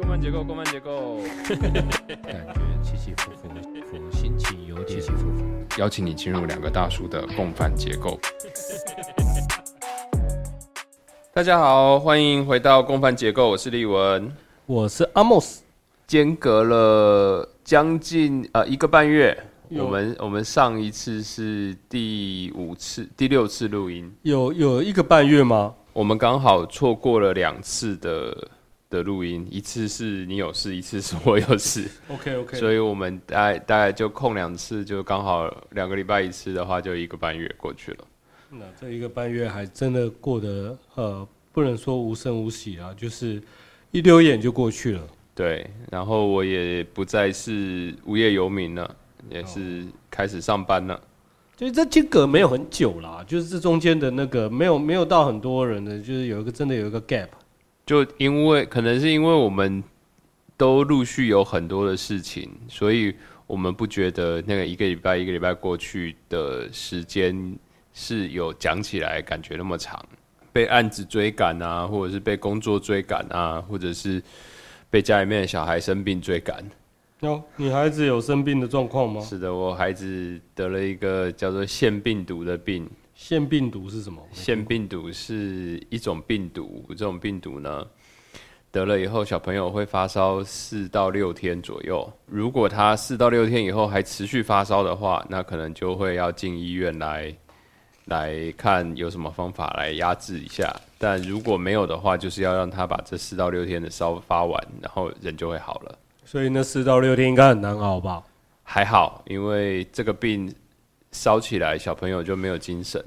公办结构，公办结构，感觉起起伏伏，我心情有点起起伏伏。邀请你进入两个大叔的共犯结构。大家好，欢迎回到共犯结构，我是立文。我是阿莫斯，间隔了将近呃一个半月，我们我们上一次是第五次、第六次录音，有有一个半月吗？我们刚好错过了两次的的录音，一次是你有事，一次是我有事。OK OK，所以我们大概大概就空两次，就刚好两个礼拜一次的话，就一个半月过去了。那这一个半月还真的过得呃，不能说无声无息啊，就是一溜眼就过去了。对，然后我也不再是无业游民了，也是开始上班了。就是这间隔没有很久啦，就是这中间的那个没有没有到很多人的，就是有一个真的有一个 gap。就因为可能是因为我们都陆续有很多的事情，所以我们不觉得那个一个礼拜一个礼拜过去的时间是有讲起来感觉那么长。被案子追赶啊，或者是被工作追赶啊，或者是被家里面的小孩生病追赶。哦，你孩子有生病的状况吗？是的，我孩子得了一个叫做腺病毒的病。腺病毒是什么？腺病毒是一种病毒，这种病毒呢，得了以后，小朋友会发烧四到六天左右。如果他四到六天以后还持续发烧的话，那可能就会要进医院来来看有什么方法来压制一下。但如果没有的话，就是要让他把这四到六天的烧发完，然后人就会好了。所以那四到六天应该很难熬吧？还好，因为这个病烧起来，小朋友就没有精神，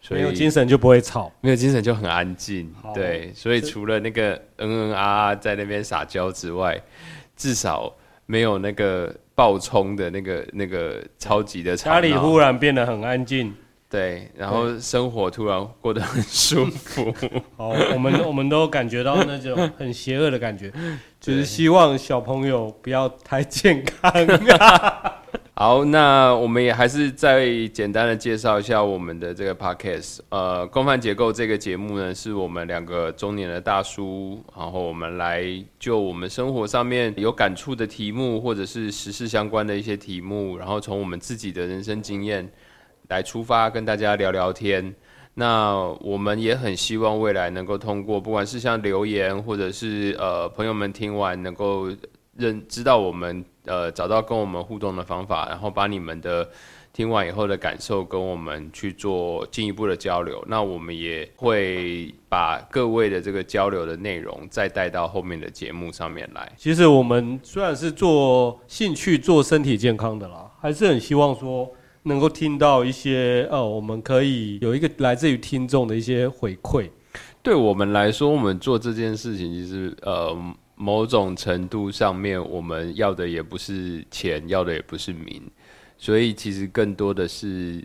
所以没有精神就不会吵。没有精神就很安静好，对，所以除了那个嗯嗯啊啊在那边撒娇之外，至少没有那个爆冲的那个那个超级的吵闹家里忽然变得很安静。对，然后生活突然过得很舒服，好，我们我们都感觉到那种很邪恶的感觉，就是希望小朋友不要太健康。好，那我们也还是再简单的介绍一下我们的这个 podcast。呃，共犯结构这个节目呢，是我们两个中年的大叔，然后我们来就我们生活上面有感触的题目，或者是时事相关的一些题目，然后从我们自己的人生经验来出发，跟大家聊聊天。那我们也很希望未来能够通过，不管是像留言，或者是呃朋友们听完能够认知道我们呃找到跟我们互动的方法，然后把你们的听完以后的感受跟我们去做进一步的交流。那我们也会把各位的这个交流的内容再带到后面的节目上面来。其实我们虽然是做兴趣、做身体健康的啦，还是很希望说能够听到一些呃，我们可以有一个来自于听众的一些回馈。对我们来说，我们做这件事情，其实呃某种程度上面，我们要的也不是钱，要的也不是名，所以其实更多的是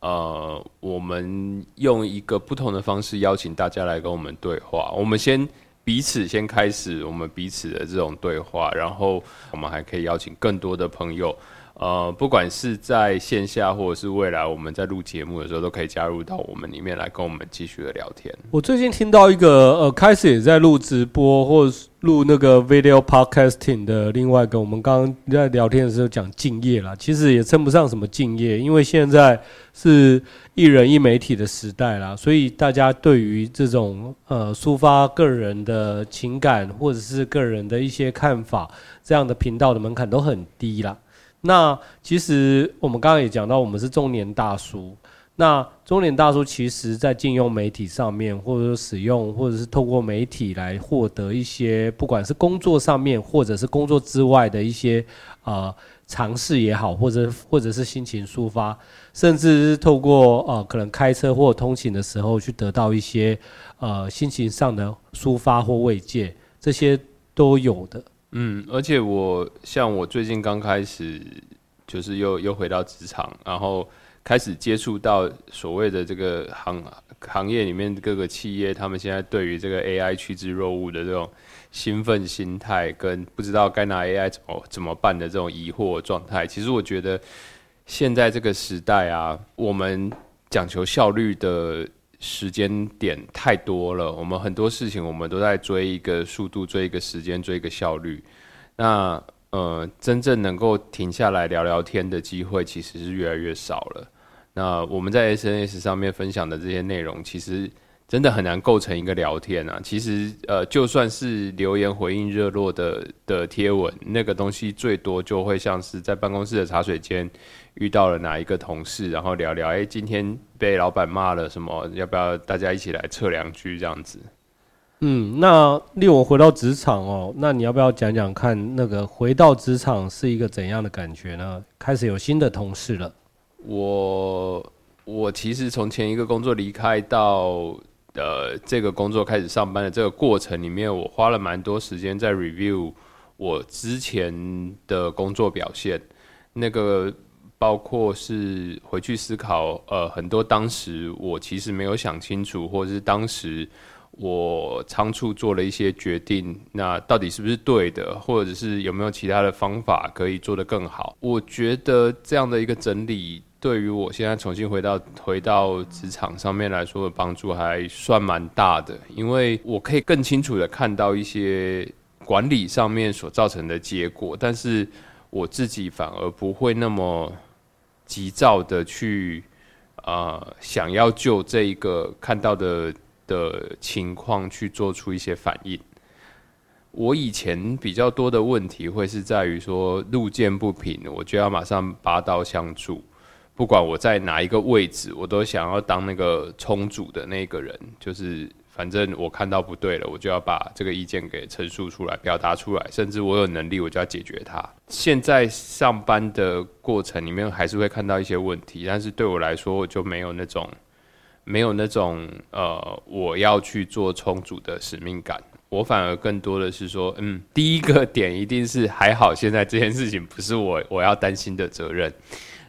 呃，我们用一个不同的方式邀请大家来跟我们对话。我们先彼此先开始我们彼此的这种对话，然后我们还可以邀请更多的朋友。呃，不管是在线下或者是未来我们在录节目的时候，都可以加入到我们里面来跟我们继续的聊天。我最近听到一个呃，开始也在录直播或是录那个 video podcasting 的另外一个，我们刚刚在聊天的时候讲敬业啦，其实也称不上什么敬业，因为现在是一人一媒体的时代啦，所以大家对于这种呃抒发个人的情感或者是个人的一些看法这样的频道的门槛都很低啦。那其实我们刚刚也讲到，我们是中年大叔。那中年大叔其实在禁用媒体上面，或者说使用，或者是透过媒体来获得一些，不管是工作上面，或者是工作之外的一些呃尝试也好，或者或者是心情抒发，甚至是透过呃可能开车或通勤的时候去得到一些呃心情上的抒发或慰藉，这些都有的。嗯，而且我像我最近刚开始，就是又又回到职场，然后开始接触到所谓的这个行行业里面各个企业，他们现在对于这个 AI 趋之若鹜的这种兴奋心态，跟不知道该拿 AI 怎么怎么办的这种疑惑状态，其实我觉得现在这个时代啊，我们讲求效率的时间点太多了，我们很多事情我们都在追一个速度，追一个时间，追一个效率。那呃，真正能够停下来聊聊天的机会，其实是越来越少了。那我们在 SNS 上面分享的这些内容，其实真的很难构成一个聊天啊。其实呃，就算是留言回应热络的的贴文，那个东西最多就会像是在办公室的茶水间遇到了哪一个同事，然后聊聊，哎，今天被老板骂了什么？要不要大家一起来测量句这样子？嗯，那令我回到职场哦，那你要不要讲讲看，那个回到职场是一个怎样的感觉呢？开始有新的同事了。我我其实从前一个工作离开到呃这个工作开始上班的这个过程里面，我花了蛮多时间在 review 我之前的工作表现，那个包括是回去思考呃很多当时我其实没有想清楚，或者是当时。我仓促做了一些决定，那到底是不是对的，或者是有没有其他的方法可以做得更好？我觉得这样的一个整理，对于我现在重新回到回到职场上面来说的帮助还算蛮大的，因为我可以更清楚的看到一些管理上面所造成的结果，但是我自己反而不会那么急躁的去啊想要就这一个看到的。的情况去做出一些反应。我以前比较多的问题会是在于说路见不平，我就要马上拔刀相助。不管我在哪一个位置，我都想要当那个冲主的那个人。就是反正我看到不对了，我就要把这个意见给陈述出来、表达出来。甚至我有能力，我就要解决它。现在上班的过程里面，还是会看到一些问题，但是对我来说，我就没有那种。没有那种呃，我要去做充足的使命感，我反而更多的是说，嗯，第一个点一定是还好，现在这件事情不是我我要担心的责任。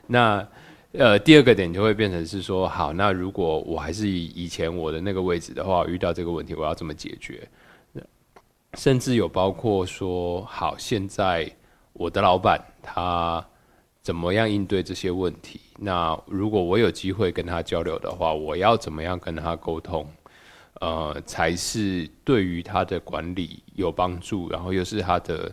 那呃，第二个点就会变成是说，好，那如果我还是以以前我的那个位置的话，遇到这个问题，我要怎么解决？甚至有包括说，好，现在我的老板他。怎么样应对这些问题？那如果我有机会跟他交流的话，我要怎么样跟他沟通？呃，才是对于他的管理有帮助，然后又是他的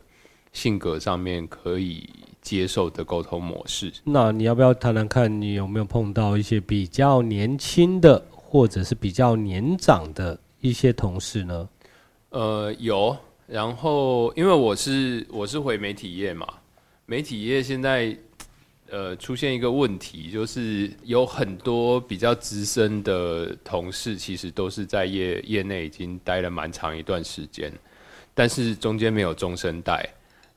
性格上面可以接受的沟通模式。那你要不要谈谈看你有没有碰到一些比较年轻的，或者是比较年长的一些同事呢？呃，有。然后因为我是我是回媒体业嘛，媒体业现在。呃，出现一个问题，就是有很多比较资深的同事，其实都是在业业内已经待了蛮长一段时间，但是中间没有中生代，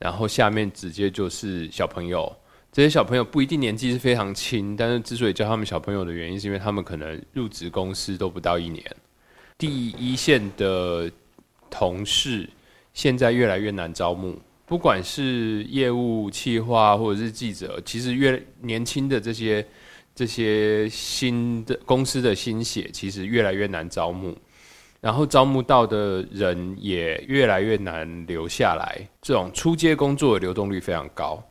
然后下面直接就是小朋友。这些小朋友不一定年纪是非常轻，但是之所以叫他们小朋友的原因，是因为他们可能入职公司都不到一年。第一线的同事现在越来越难招募。不管是业务企划或者是记者，其实越年轻的这些这些新的公司的新血，其实越来越难招募，然后招募到的人也越来越难留下来。这种出街工作的流动率非常高，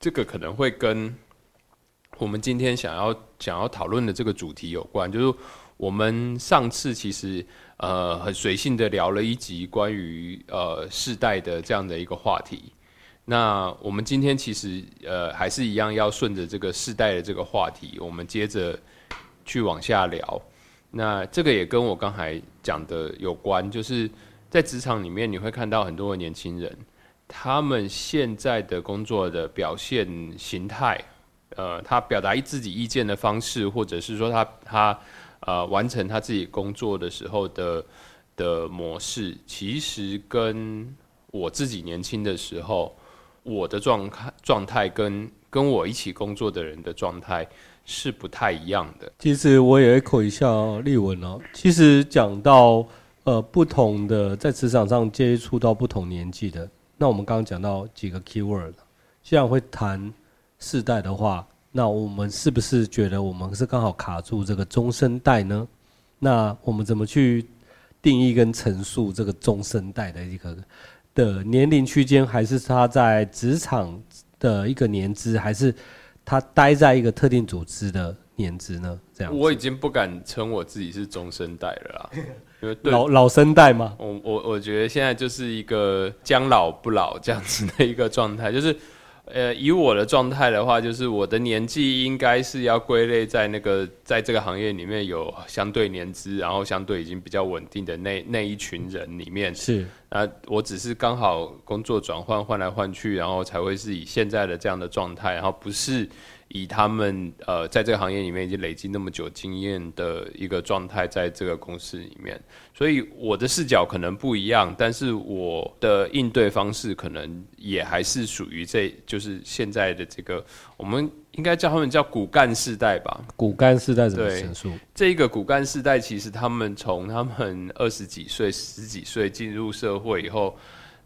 这个可能会跟我们今天想要想要讨论的这个主题有关。就是我们上次其实。呃，很随性的聊了一集关于呃世代的这样的一个话题。那我们今天其实呃还是一样要顺着这个世代的这个话题，我们接着去往下聊。那这个也跟我刚才讲的有关，就是在职场里面你会看到很多的年轻人，他们现在的工作的表现形态，呃，他表达自己意见的方式，或者是说他他。呃，完成他自己工作的时候的的模式，其实跟我自己年轻的时候我的状态状态跟跟我一起工作的人的状态是不太一样的。其实我也口一下例文哦。其实讲到呃不同的在职场上接触到不同年纪的，那我们刚刚讲到几个 key word，既然会谈世代的话。那我们是不是觉得我们是刚好卡住这个中生代呢？那我们怎么去定义跟陈述这个中生代的一个的年龄区间？还是他在职场的一个年资，还是他待在一个特定组织的年资呢？这样，我已经不敢称我自己是中生代了啦，因为对老老生代嘛，我我我觉得现在就是一个将老不老这样子的一个状态，就是呃，以我的状态的话，就是我的年纪应该是要归类在那个在这个行业里面有相对年资，然后相对已经比较稳定的那那一群人里面。是啊，我只是刚好工作转换换来换去，然后才会是以现在的这样的状态，然后不是以他们呃在这个行业里面已经累积那么久经验的一个状态，在这个公司里面，所以我的视角可能不一样，但是我的应对方式可能也还是属于这就是现在的这个，我们应该叫他们叫骨干世代吧。骨干世代怎么对陈述？这个骨干世代，其实他们从他们二十几岁、十几岁进入社会以后，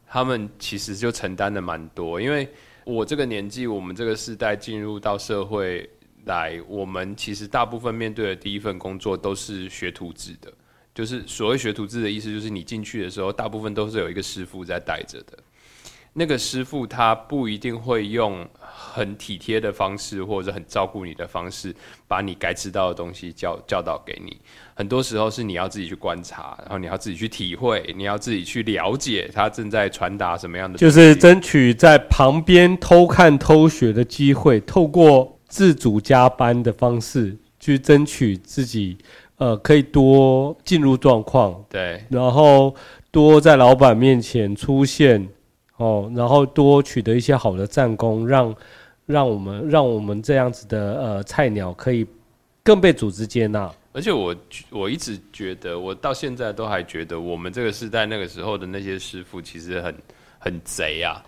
他们其实就承担的蛮多。因为我这个年纪，我们这个时代进入到社会来，我们其实大部分面对的第一份工作都是学徒制的。就是所谓学徒制的意思，就是你进去的时候，大部分都是有一个师傅在带着的。那个师傅他不一定会用很体贴的方式，或者很照顾你的方式，把你该知道的东西教教导给你。很多时候是你要自己去观察，然后你要自己去体会，你要自己去了解他正在传达什么样的。就是争取在旁边偷看偷学的机会，透过自主加班的方式去争取自己，呃，可以多进入状况，对然后多在老板面前出现，哦，然后多取得一些好的战功，让让我们让我们这样子的呃菜鸟可以更被组织接纳。而且我我一直觉得，我到现在都还觉得，我们这个时代那个时候的那些师傅其实很很贼啊，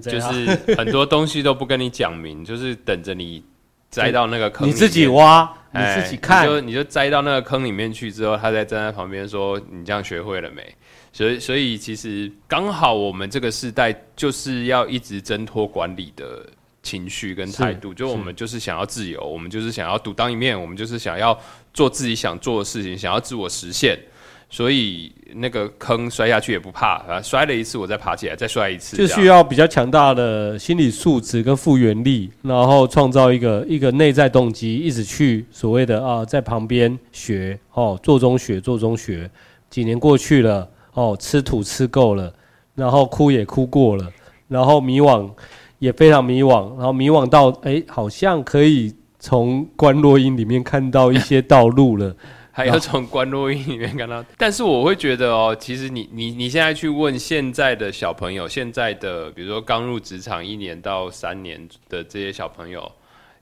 就是很多东西都不跟你讲明，就是等着你栽到那个坑你自己挖，你哎自己看你，就你就栽到那个坑里面去之后，他再站在旁边说：“你这样学会了没？”所以，所以其实刚好我们这个时代就是要一直挣脱管理的情绪跟态度，就我们就是想要自由，我们就是想要独当一面，我们就是想要做自己想做的事情，想要自我实现。所以那个坑摔下去也不怕，啊，摔了一次我再爬起来，再摔一次，就需要比较强大的心理素质跟复原力，然后创造一个一个内在动机，一直去所谓的啊，在旁边学哦，做中学，做中学。几年过去了，哦，吃土吃够了，然后哭也哭过了，然后迷惘也非常迷惘，然后迷惘到哎，好像可以从关落音里面看到一些道路了。还要从关落音里面看到，但是我会觉得哦，其实你你你现在去问现在的小朋友，现在的比如说刚入职场一年到三年的这些小朋友，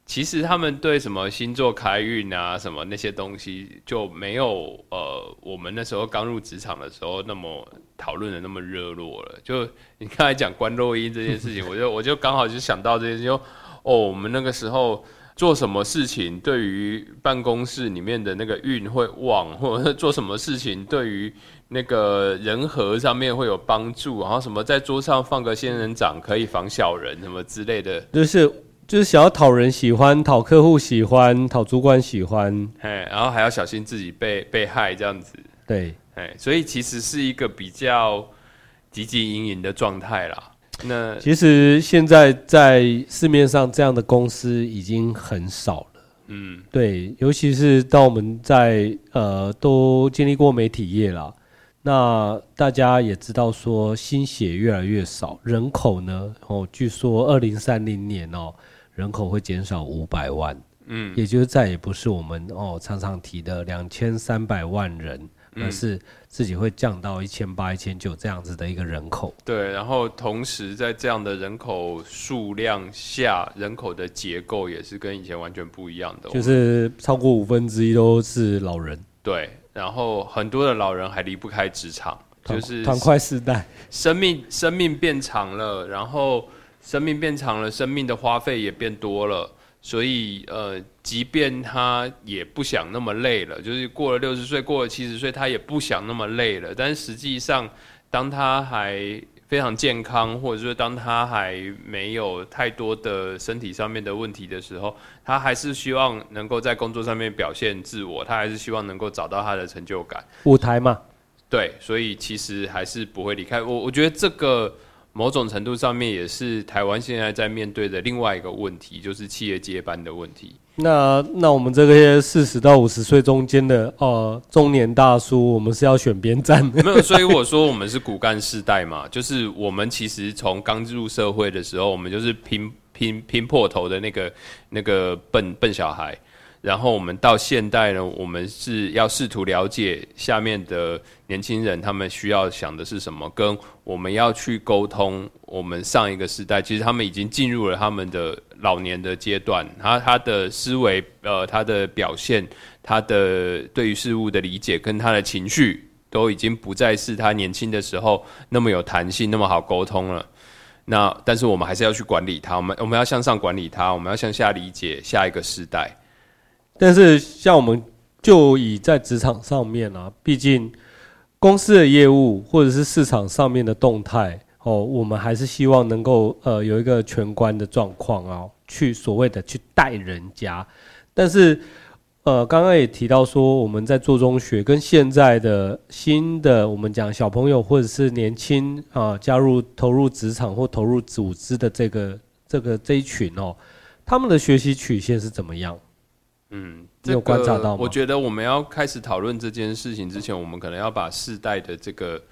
其实他们对什么星座开运啊什么那些东西就没有呃我们那时候刚入职场的时候那么讨论的那么热络了。就你刚才讲关录音这件事情，我就我就刚好就想到这件事情，就哦，我们那个时候。做什么事情对于办公室里面的那个运会旺，或者做什么事情对于那个人和上面会有帮助，然后什么在桌上放个仙人掌可以防小人什么之类的，就是就是想要讨人喜欢，讨客户喜欢，讨主管喜欢，哎，然后还要小心自己被被害这样子，对。哎，所以其实是一个比较汲汲营营的状态啦。那其实现在在市面上这样的公司已经很少了，嗯，对，尤其是当我们在呃都经历过媒体业啦，那大家也知道说新血越来越少，人口呢，哦，据说二零三零年哦，人口会减少五百万，嗯，也就是再也不是我们哦常常提的两千三百万人，嗯而是自己会降到一千八、一千九这样子的一个人口。对，然后同时在这样的人口数量下，人口的结构也是跟以前完全不一样的。就是超过五分之一都是老人，对，然后很多的老人还离不开职场，就是团块世代，生命生命变长了，然后生命变长了，生命的花费也变多了，所以呃，即便他也不想那么累了，就是过了六十岁，过了七十岁，他也不想那么累了。但是实际上，当他还非常健康，或者说当他还没有太多的身体上面的问题的时候，他还是希望能够在工作上面表现自我，他还是希望能够找到他的成就感。舞台嘛，对，所以其实还是不会离开我。我觉得这个某种程度上面也是台湾现在在面对的另外一个问题，就是企业接班的问题。那那我们这些四十到五十岁中间的呃中年大叔，我们是要选边站的。没有，所以我说我们是骨干世代嘛，就是我们其实从刚入社会的时候，我们就是拼拼拼破头的那个那个笨笨小孩。然后我们到现代呢，我们是要试图了解下面的年轻人他们需要想的是什么，跟我们要去沟通。我们上一个时代，其实他们已经进入了他们的老年的阶段，他他的思维，呃，他的表现，他的对于事物的理解，跟他的情绪，都已经不再是他年轻的时候那么有弹性，那么好沟通了。那但是我们还是要去管理他，我们我们要向上管理他，我们要向下理解下一个时代。但是，像我们就以在职场上面啊，毕竟公司的业务或者是市场上面的动态哦，我们还是希望能够呃有一个全观的状况啊，去所谓的去带人家。但是，呃，刚刚也提到说，我们在做中学跟现在的新的我们讲小朋友或者是年轻啊，加入投入职场或投入组织的这个这个这一群哦，他们的学习曲线是怎么样？嗯，有观察到吗？我觉得我们要开始讨论这件事情之前，我们可能要把世代的这个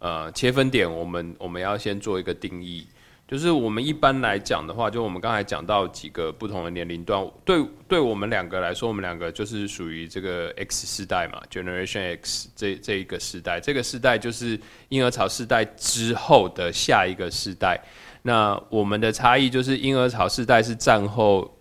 呃切分点，我们我们要先做一个定义。就是我们一般来讲的话，就我们刚才讲到几个不同的年龄段，对对我们两个来说，我们两个就是属于这个 X 世代嘛，Generation X 这这一个世代，这个世代就是婴儿潮世代之后的下一个世代。那我们的差异就是婴儿潮世代是战后。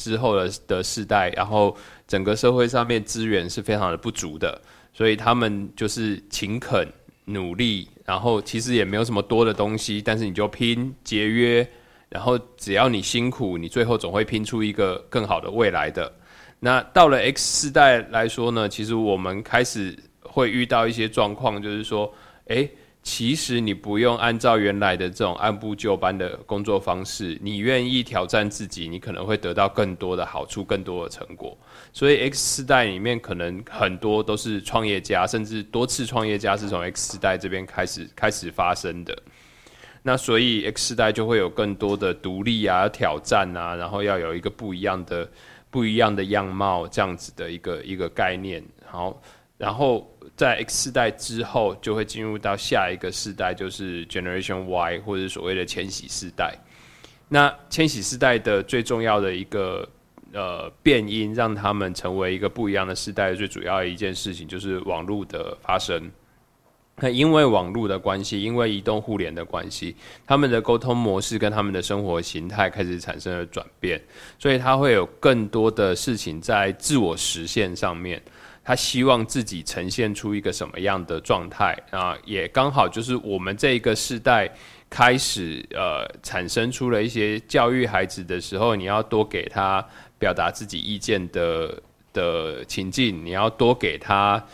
之后的的世代，然后整个社会上面资源是非常的不足的，所以他们就是勤恳努力，然后其实也没有什么多的东西，但是你就拼节约，然后只要你辛苦，你最后总会拼出一个更好的未来的。那到了 X 世代来说呢，其实我们开始会遇到一些状况，就是说，诶。其实你不用按照原来的这种按部就班的工作方式，你愿意挑战自己，你可能会得到更多的好处、更多的成果。所以 X 世代里面可能很多都是创业家，甚至多次创业家是从 X 世代这边开始开始发生的。那所以 X 世代就会有更多的独立啊、挑战啊，然后要有一个不一样的、不一样的样貌这样子的一个一个概念。好，然后。在 X 世代之后，就会进入到下一个世代，就是 Generation Y 或者所谓的千禧世代。那千禧世代的最重要的一个呃变因，让他们成为一个不一样的世代，最主要的一件事情就是网络的发生。那因为网络的关系，因为移动互联的关系，他们的沟通模式跟他们的生活形态开始产生了转变，所以他会有更多的事情在自我实现上面。他希望自己呈现出一个什么样的状态啊？也刚好就是我们这个时代开始呃，产生出了一些教育孩子的时候，你要多给他表达自己意见的的情境，你要多给他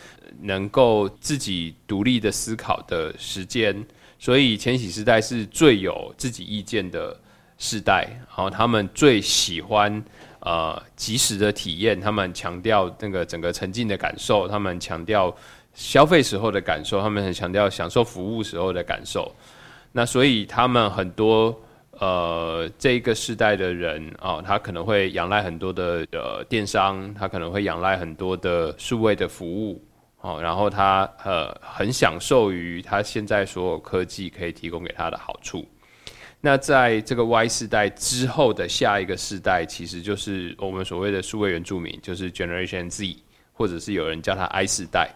能够自己独立的思考的时间。所以千禧时代是最有自己意见的时代，然后他们最喜欢。呃，及时的体验，他们强调那个整个沉浸的感受，他们强调消费时候的感受，他们很强调享受服务时候的感受。那所以他们很多呃这一个时代的人啊，他可能会仰赖很多的呃电商，他可能会仰赖很多的数位的服务，哦，然后他呃很享受于他现在所有科技可以提供给他的好处。那在这个 Y 世代之后的下一个世代，其实就是我们所谓的数位原住民，就是 Generation Z，或者是有人叫他 I 世代。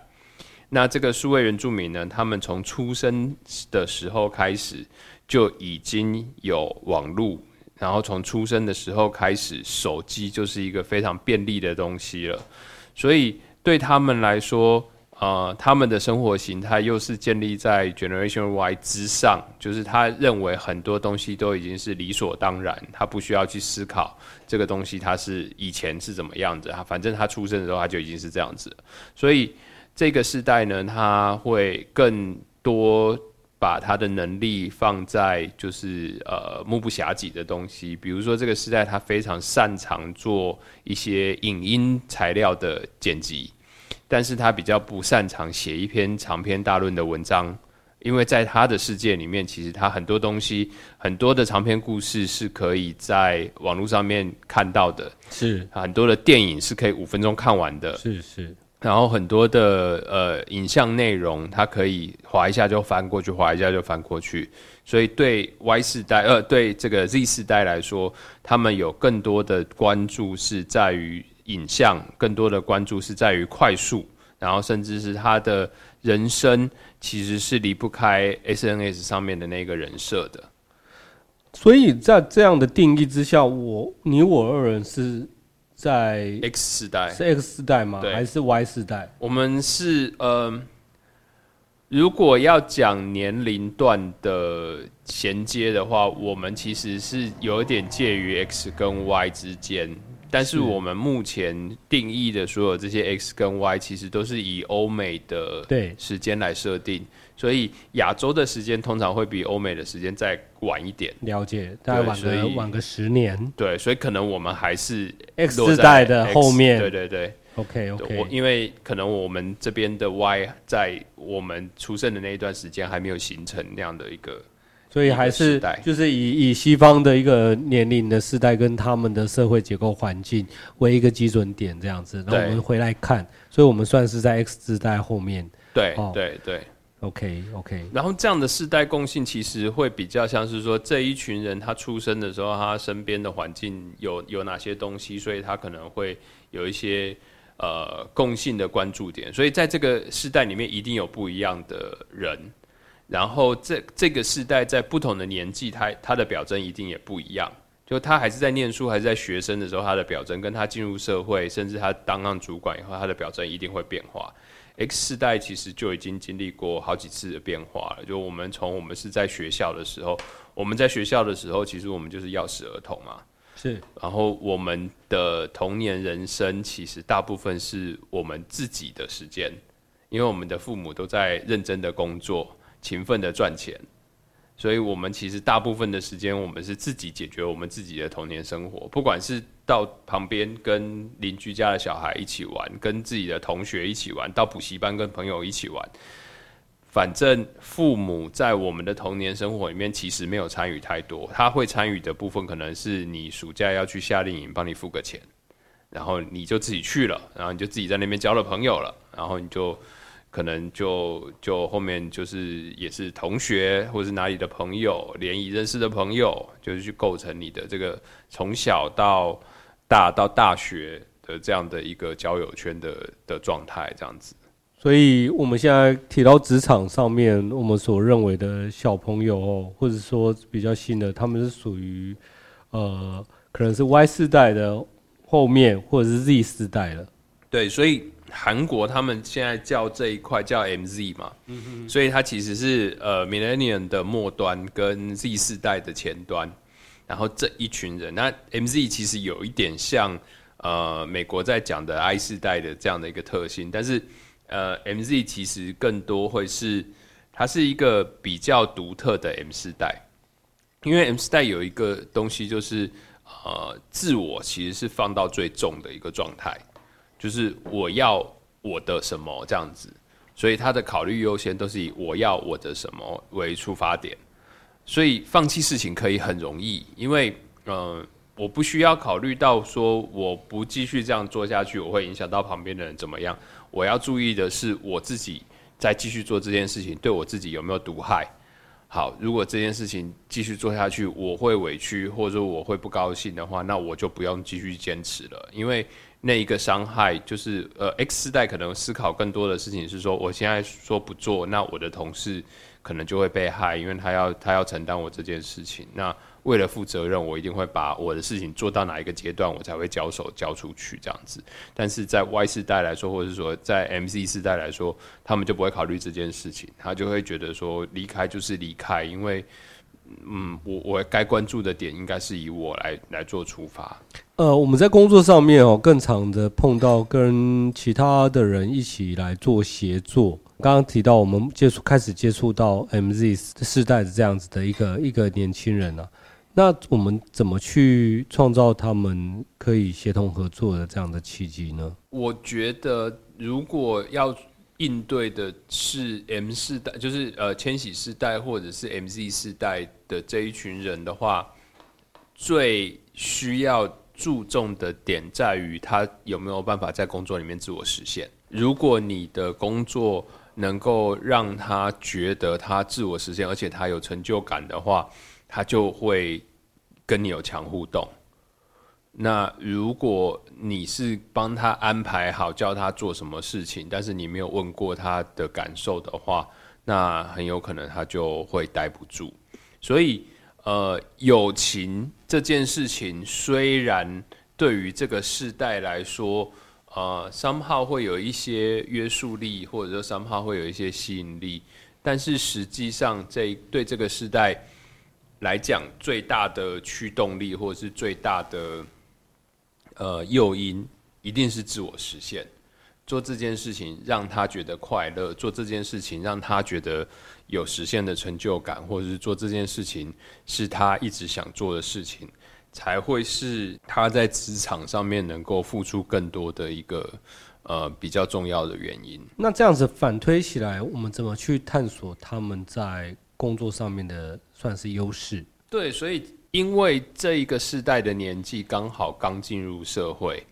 那这个数位原住民呢，他们从出生的时候开始就已经有网络，然后从出生的时候开始，手机就是一个非常便利的东西了，所以对他们来说。呃，他们的生活形态又是建立在 Generation Y 之上，就是他认为很多东西都已经是理所当然，他不需要去思考这个东西它是以前是怎么样子，他反正他出生的时候他就已经是这样子，所以这个时代呢，他会更多把他的能力放在就是呃目不暇给的东西，比如说这个时代他非常擅长做一些影音材料的剪辑。但是他比较不擅长写一篇长篇大论的文章，因为在他的世界里面，其实他很多东西，很多的长篇故事是可以在网络上面看到的，是。很多的电影是可以五分钟看完的，是是，然后很多的呃影像内容，它可以划一下就翻过去，划一下就翻过去。所以对 Y 世代呃对这个 Z 世代来说，他们有更多的关注是在于影像，更多的关注是在于快速，然后甚至是他的人生其实是离不开 SNS 上面的那个人设的。所以在这样的定义之下，我你我二人是在 X 时代是 X 时代吗？还是 Y 时代？我们是呃，如果要讲年龄段的衔接的话，我们其实是有一点介于 X 跟 Y 之间。但是是我们目前定义的所有这些 X 跟 Y，其实都是以欧美的对时间来设定，所以亚洲的时间通常会比欧美的时间再晚一点。了解，大概晚个晚个十年。对，所以可能我们还是 X 落在世代的后面对对对。OK OK，我因为可能我们这边的 Y 在我们出生的那一段时间还没有形成那样的一个，所以还是就是以以西方的一个年龄的世代跟他们的社会结构环境为一个基准点这样子，然后我们回来看，所以我们算是在 X 世代后面。对、哦对对。OK OK，然后这样的世代共性其实会比较像是说这一群人他出生的时候，他身边的环境有有哪些东西，所以他可能会有一些呃共性的关注点，所以在这个世代里面一定有不一样的人。然后这这个世代在不同的年纪，他他的表征一定也不一样。就他还是在念书，还是在学生的时候，他的表征跟他进入社会，甚至他当上主管以后，他的表征一定会变化。X 世代其实就已经经历过好几次的变化了。就我们从我们是在学校的时候，我们在学校的时候，其实我们就是钥匙儿童嘛。是然后我们的童年人生，其实大部分是我们自己的时间，因为我们的父母都在认真的工作，勤奋的赚钱，所以我们其实大部分的时间，我们是自己解决我们自己的童年生活，不管是到旁边跟邻居家的小孩一起玩，跟自己的同学一起玩，到补习班跟朋友一起玩。反正父母在我们的童年生活里面其实没有参与太多，他会参与的部分可能是你暑假要去夏令营，帮你付个钱，然后你就自己去了，然后你就自己在那边交了朋友了，然后你就可能就就后面就是也是同学或是哪里的朋友联谊认识的朋友，就是去构成你的这个从小到大到大学的这样的一个交友圈的的状态，这样子。所以我们现在提到职场上面，我们所认为的小朋友哦，或者说比较新的，他们是属于呃，可能是 Y 世代的后面，或者是 Z 世代了。对，所以韩国他们现在叫这一块叫 MZ 嘛，所以它其实是呃 Millennium 的末端跟 Z 世代的前端，然后这一群人，那 MZ 其实有一点像呃美国在讲的 I 世代的这样的一个特性，但是呃 MZ 其实更多会是它是一个比较独特的 M 世代，因为 M 世代有一个东西就是呃自我其实是放到最重的一个状态。就是我要我的什么这样子，所以他的考虑优先都是以我要我的什么为出发点，所以放弃事情可以很容易，因为呃我不需要考虑到说我不继续这样做下去，我会影响到旁边的人怎么样。我要注意的是我自己在继续做这件事情对我自己有没有毒害。好，如果这件事情继续做下去，我会委屈或者说我会不高兴的话，那我就不用继续坚持了，因为那一个伤害就是呃，X 世代可能思考更多的事情是说，我现在说不做，那我的同事可能就会被害，因为他要他要承担我这件事情。那为了负责任，我一定会把我的事情做到哪一个阶段，我才会交手交出去这样子。但是在 Y 世代来说，或者是说在 MC 世代来说，他们就不会考虑这件事情，他就会觉得说离开就是离开，因为嗯，我我该关注的点应该是以我来来做出发。呃，我们在工作上面哦，更常的碰到跟其他的人一起来做协作。刚刚提到我们接触开始接触到 MZ 世代的这样子的一个一个年轻人啊，那我们怎么去创造他们可以协同合作的这样的契机呢？我觉得如果要应对的是 M 世代，就是呃千禧世代或者是 MZ 世代的这一群人的话，最需要注重的点在于他有没有办法在工作里面自我实现。如果你的工作能够让他觉得他自我实现，而且他有成就感的话，他就会跟你有强互动。那如果你是帮他安排好，叫他做什么事情，但是你没有问过他的感受的话，那很有可能他就会待不住。所以，呃，友情这件事情虽然对于这个世代来说，呃三号会有一些约束力，或者说三号会有一些吸引力，但是实际上，这对这个世代来讲，最大的驱动力，或者是最大的呃诱因，一定是自我实现。做这件事情让他觉得快乐，做这件事情让他觉得有实现的成就感，或者是做这件事情是他一直想做的事情。才会是他在职场上面能够付出更多的一个呃比较重要的原因。那这样子反推起来，我们怎么去探索他们在工作上面的算是优势？对，所以因为这一个世代的年纪刚好刚进入社会，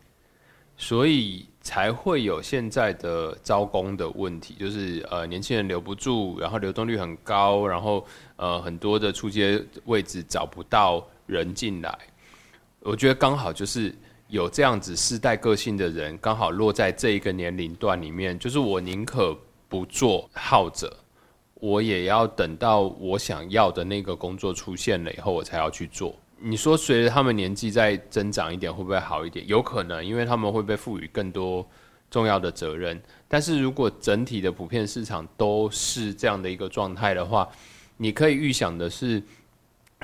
所以才会有现在的招工的问题，就是呃年轻人留不住，然后流动率很高，然后呃很多的出街位置找不到。人进来，我觉得刚好就是有这样子世代个性的人，刚好落在这一个年龄段里面。就是我宁可不做好者，我也要等到我想要的那个工作出现了以后，我才要去做。你说随着他们年纪再增长一点，会不会好一点？有可能，因为他们会被赋予更多重要的责任。但是如果整体的普遍市场都是这样的一个状态的话，你可以预想的是。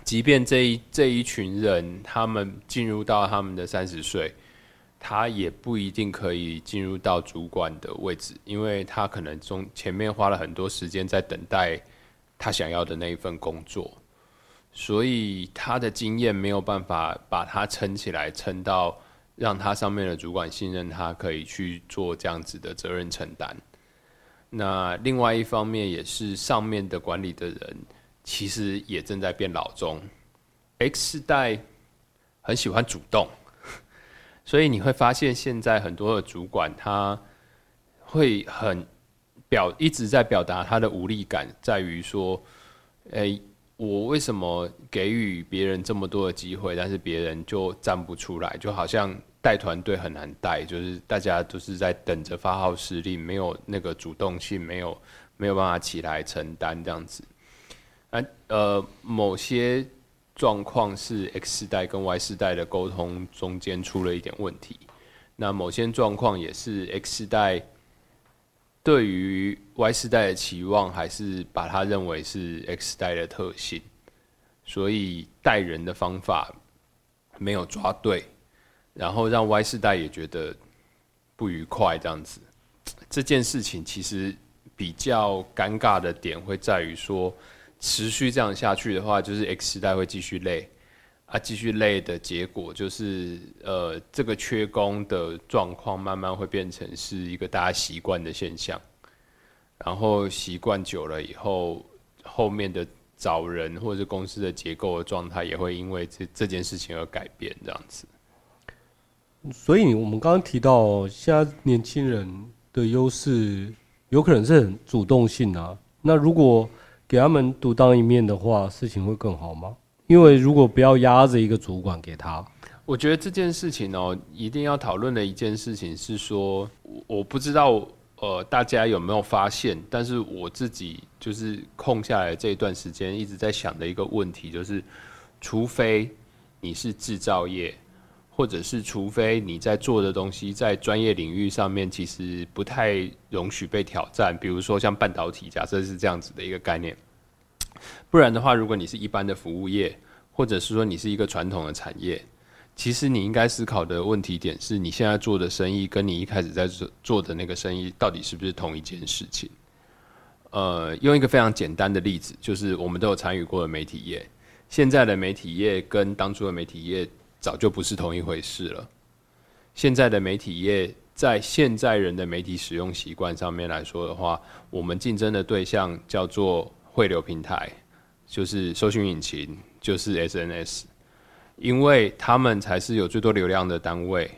即便这一这一群人，他们进入到他们的三十岁，他也不一定可以进入到主管的位置，因为他可能中前面花了很多时间在等待他想要的那一份工作，所以他的经验没有办法把他撑起来，撑到让他上面的主管信任他，可以去做这样子的责任承担。那另外一方面，也是上面的管理的人。其实也正在变老中，X 代很喜欢主动，所以你会发现现在很多的主管他会很表一直在表达他的无力感，在于说，诶，我为什么给予别人这么多的机会，但是别人就站不出来，就好像带团队很难带，就是大家都是在等着发号施令，没有那个主动性，没有没有办法起来承担这样子。那呃，某些状况是 X 世代跟 Y 世代的沟通中间出了一点问题。那某些状况也是 X 世代对于 Y 世代的期望，还是把它认为是 X 世代的特性，所以带人的方法没有抓对，然后让 Y 世代也觉得不愉快。这样子，这件事情其实比较尴尬的点会在于说。持续这样下去的话，就是 X 时代会继续累，啊，继续累的结果就是，呃，这个缺工的状况慢慢会变成是一个大家习惯的现象，然后习惯久了以后，后面的找人或者是公司的结构的状态也会因为这这件事情而改变，这样子。所以，我们刚刚提到，现在年轻人的优势有可能是很主动性啊，那如果给他们独当一面的话，事情会更好吗？因为如果不要压着一个主管给他，我觉得这件事情哦，一定要讨论的一件事情是说，我不知道呃大家有没有发现，但是我自己就是空下来这一段时间一直在想的一个问题，就是除非你是制造业。或者是，除非你在做的东西在专业领域上面其实不太容许被挑战，比如说像半导体，假设是这样子的一个概念。不然的话，如果你是一般的服务业，或者是说你是一个传统的产业，其实你应该思考的问题点是你现在做的生意跟你一开始在做做的那个生意到底是不是同一件事情？呃，用一个非常简单的例子，就是我们都有参与过的媒体业，现在的媒体业跟当初的媒体业。早就不是同一回事了。现在的媒体业在现在人的媒体使用习惯上面来说的话，我们竞争的对象叫做汇流平台，就是搜寻引擎，就是 SNS，因为他们才是有最多流量的单位。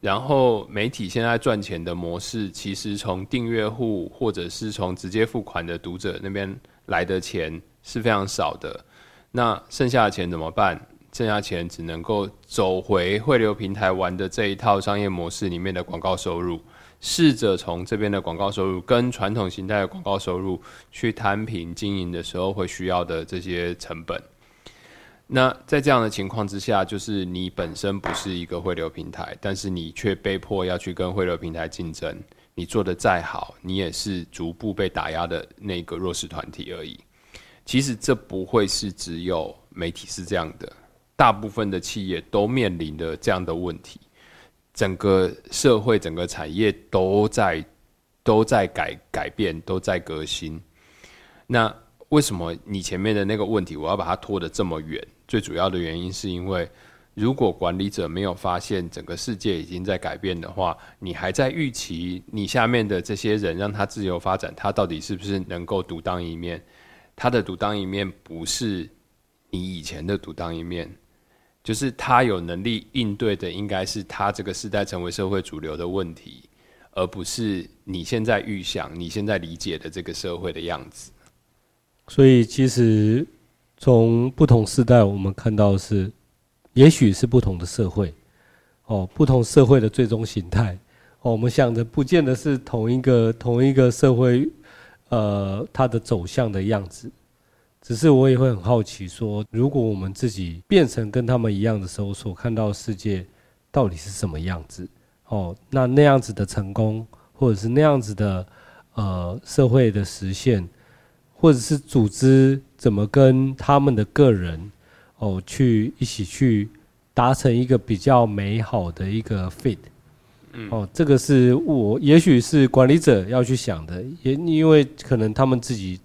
然后媒体现在赚钱的模式，其实从订阅户或者是从直接付款的读者那边来的钱是非常少的。那剩下的钱怎么办？剩下钱只能够走回汇流平台玩的这一套商业模式里面的广告收入，试着从这边的广告收入跟传统形态的广告收入去摊平经营的时候会需要的这些成本。那在这样的情况之下，就是你本身不是一个汇流平台，但是你却被迫要去跟汇流平台竞争。你做的再好，你也是逐步被打压的那个弱势团体而已。其实这不会是只有媒体是这样的，大部分的企业都面临的这样的问题。整个社会、整个产业都在都在改改变，都在革新。那为什么你前面的那个问题，我要把它拖得这么远？最主要的原因是因为，如果管理者没有发现整个世界已经在改变的话，你还在预期你下面的这些人让他自由发展，他到底是不是能够独当一面？他的独当一面不是你以前的独当一面，就是他有能力应对的，应该是他这个时代成为社会主流的问题，而不是你现在预想、你现在理解的这个社会的样子。所以其实。从不同时代，我们看到是，也许是不同的社会，哦，不同社会的最终形态，哦，我们想的不见得是同一个同一个社会，呃，它的走向的样子。只是我也会很好奇，说如果我们自己变成跟他们一样的时候，所看到世界到底是什么样子？哦，那那样子的成功，或者是那样子的呃社会的实现。或者是组织怎么跟他们的个人哦去一起去达成一个比较美好的一个 fit，哦，这个是我也许是管理者要去想的，也因为可能他们自己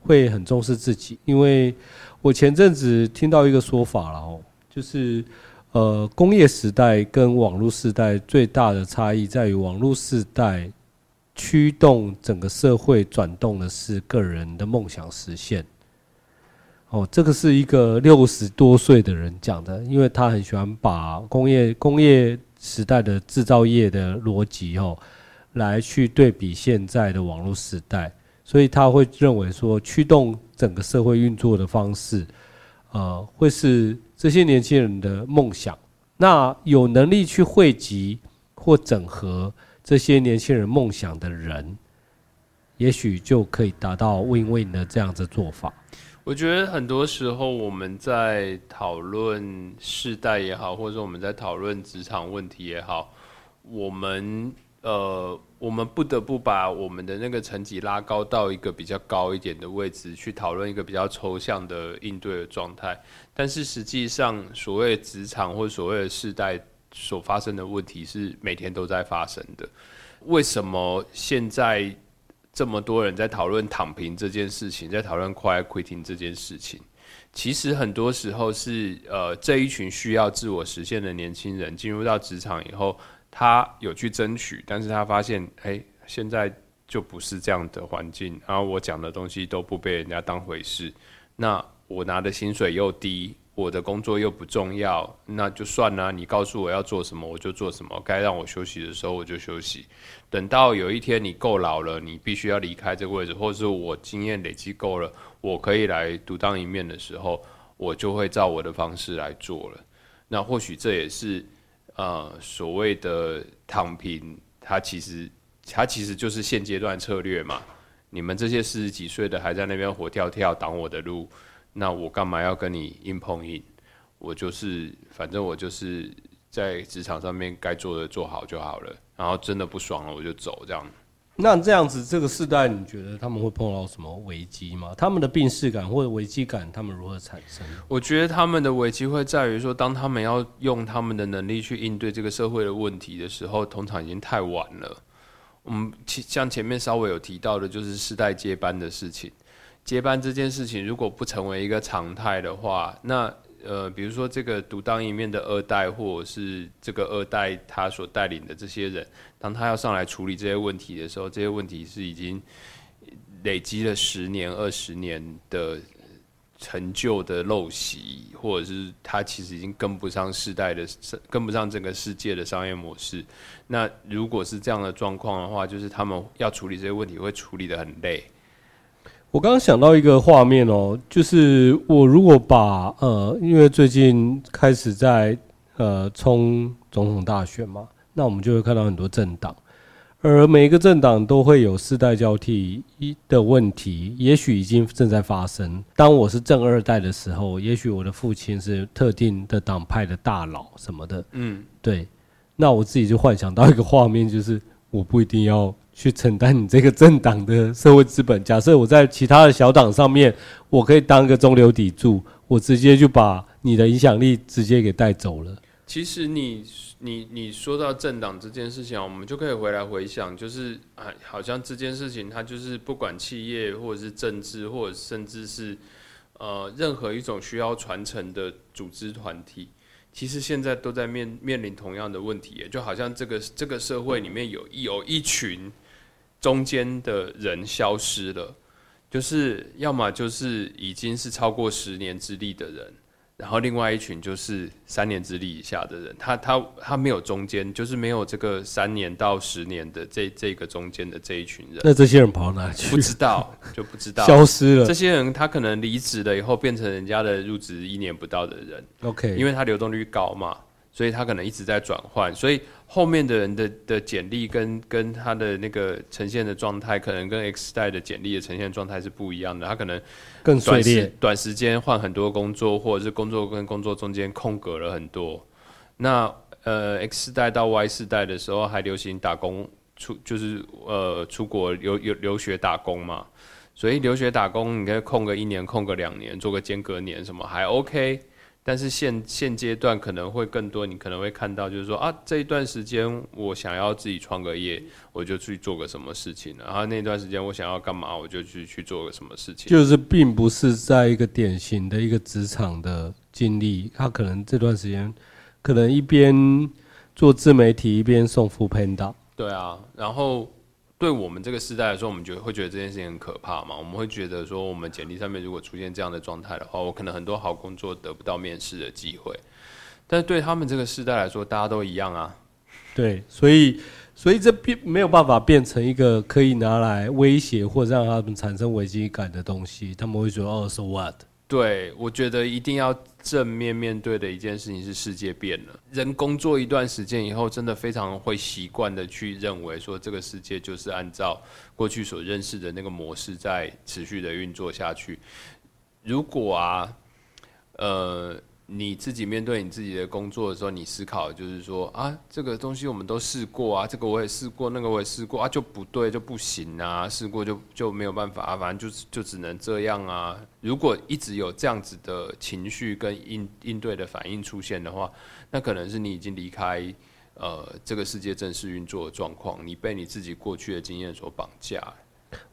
会很重视自己，因为我前阵子听到一个说法了哦，就是呃工业时代跟网络时代最大的差异在于网络时代。驱动整个社会转动的是个人的梦想实现。哦，这个是一个六十多岁的人讲的，因为他很喜欢把工业工业时代的制造业的逻辑哦，来去对比现在的网络时代，所以他会认为说，驱动整个社会运作的方式，呃，会是这些年轻人的梦想。那有能力去汇集或整合。这些年轻人梦想的人，也许就可以达到 win-win 的这样子做法。我觉得很多时候我们在讨论世代也好，或者说我们在讨论职场问题也好，我们呃，我们不得不把我们的那个层级拉高到一个比较高一点的位置，去讨论一个比较抽象的应对的状态。但是实际上，所谓职场或所谓的世代。所发生的问题是每天都在发生的。为什么现在这么多人在讨论躺平这件事情，在讨论 quiet quitting 这件事情？其实很多时候是呃，这一群需要自我实现的年轻人进入到职场以后，他有去争取，但是他发现，哎，现在就不是这样的环境，然后我讲的东西都不被人家当回事，那我拿的薪水又低。我的工作又不重要，那就算了。你告诉我要做什么，我就做什么。该让我休息的时候，我就休息。等到有一天你够老了，你必须要离开这个位置，或者是我经验累积够了，我可以来独当一面的时候，我就会照我的方式来做了。那或许这也是呃所谓的躺平，它其实它其实就是现阶段策略嘛。你们这些四十几岁的还在那边活跳跳挡我的路。那我干嘛要跟你硬碰硬？我就是，反正我就是在职场上面该做的做好就好了。然后真的不爽了，我就走。这样。那这样子，这个世代你觉得他们会碰到什么危机吗？他们的病逝感或者危机感，他们如何产生？我觉得他们的危机会在于说，当他们要用他们的能力去应对这个社会的问题的时候，通常已经太晚了。我们像前面稍微有提到的，就是世代接班的事情。接班这件事情如果不成为一个常态的话，那呃，比如说这个独当一面的二代，或者是这个二代他所带领的这些人，当他要上来处理这些问题的时候，这些问题是已经累积了十年、二十年的成就的陋习，或者是他其实已经跟不上时代的、跟不上整个世界的商业模式。那如果是这样的状况的话，就是他们要处理这些问题，会处理的很累。我刚刚想到一个画面哦，就是我如果把呃，因为最近开始在呃冲总统大选嘛，那我们就会看到很多政党，而每一个政党都会有世代交替一的问题，也许已经正在发生。当我是正二代的时候，也许我的父亲是特定的党派的大佬什么的，嗯，对。那我自己就幻想到一个画面，就是我不一定要。去承担你这个政党的社会资本。假设我在其他的小党上面，我可以当个中流砥柱，我直接就把你的影响力直接给带走了。其实你你你说到政党这件事情，我们就可以回来回想，就是啊，好像这件事情它就是不管企业或者是政治，或者甚至是呃任何一种需要传承的组织团体。其实现在都在面面临同样的问题，就好像这个这个社会里面有有一群中间的人消失了，就是要么就是已经是超过十年之力的人。然后另外一群就是三年之力以下的人，他他他没有中间，就是没有这个三年到十年的这这个中间的这一群人。那这些人跑哪去？不知道，就不知道消失了。这些人他可能离职了以后，变成人家的入职一年不到的人。OK，因为他流动率高嘛。所以他可能一直在转换，所以后面的人的的简历跟跟他的那个呈现的状态，可能跟 X 代的简历的呈现状态是不一样的。他可能更碎裂，短时间换很多工作，或者是工作跟工作中间空格了很多。那呃，X 代到 Y 世代的时候还流行打工出，就是呃出国留留留学打工嘛。所以留学打工，你可以空个一年，空个两年，做个间隔年什么还 OK。但是现现阶段可能会更多，你可能会看到，就是说啊，这一段时间我想要自己创个业，我就去做个什么事情，然后那段时间我想要干嘛，我就去去做个什么事情。就是并不是在一个典型的一个职场的经历，他可能这段时间可能一边做自媒体，一边送副 Panda。对啊，然后。对我们这个时代来说，我们觉得会觉得这件事情很可怕嘛？我们会觉得说，我们简历上面如果出现这样的状态的话，我可能很多好工作得不到面试的机会。但是对他们这个时代来说，大家都一样啊。对，所以所以这变没有办法变成一个可以拿来威胁或者让他们产生危机感的东西。他们会觉得：“哦，so what？” 对，我觉得一定要正面面对的一件事情是世界变了。人工作一段时间以后，真的非常会习惯的去认为说，这个世界就是按照过去所认识的那个模式在持续的运作下去。如果啊，呃。你自己面对你自己的工作的时候，你思考就是说啊，这个东西我们都试过啊，这个我也试过，那个我也试过啊，就不对就不行啊，试过就就没有办法啊，反正就就只能这样啊。如果一直有这样子的情绪跟应应对的反应出现的话，那可能是你已经离开呃这个世界正式运作的状况，你被你自己过去的经验所绑架。